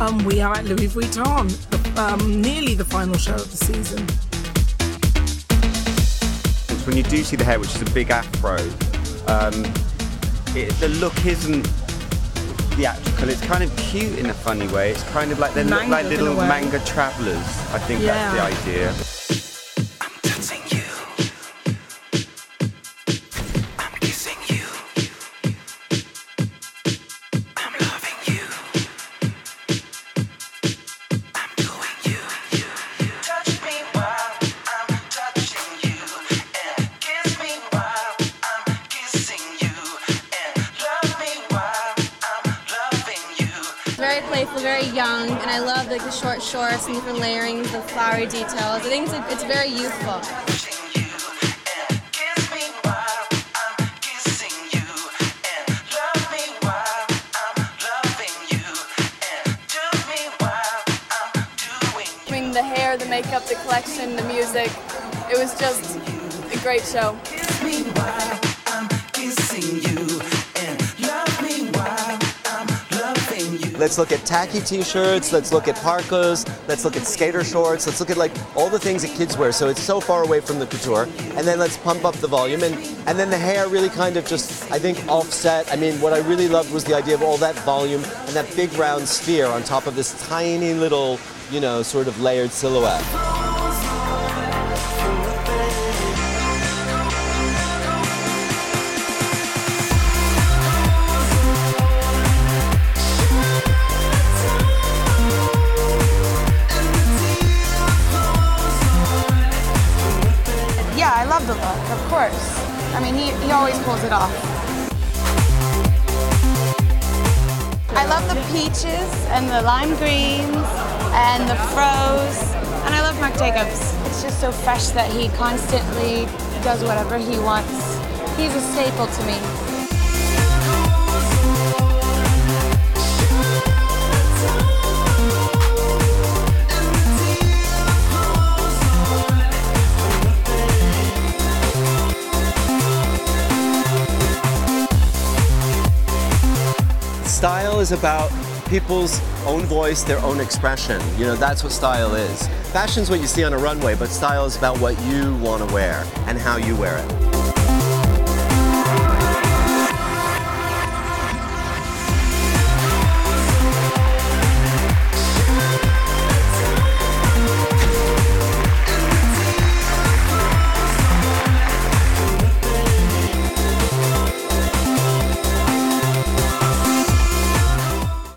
Um, we are at Louis Vuitton, um, nearly the final show of the season. When you do see the hair, which is a big afro, um, it, the look isn't theatrical. It's kind of cute in a funny way. It's kind of like they look like little manga travelers. I think Yeah. that's the idea. Very playful, very young, and I love like the short shorts and different layerings, the flowery details. I think it's, it's very youthful. Touching you. And kiss me while I'm kissing you. And love me while I'm loving you. And do me while I'm doing you. Between the hair, the makeup, the collection, the music, it was just a great show. Let's look at tacky t-shirts, let's look at parkas, let's look at skater shorts, let's look at like all the things that kids wear. So it's so far away from the couture. And then let's pump up the volume and and then the hair really kind of just I think offset. I mean what I really loved was the idea of all that volume and that big round sphere on top of this tiny little, you know, sort of layered silhouette. Course. I mean, he, he always pulls it off. I love the peaches and the lime greens and the froze. And I love Marc Jacobs. It's just so fresh that he constantly does whatever he wants. He's a staple to me. Style is about people's own voice, their own expression. You know, that's what style is. Fashion's what you see on a runway, but style is about what you want to wear and how you wear it.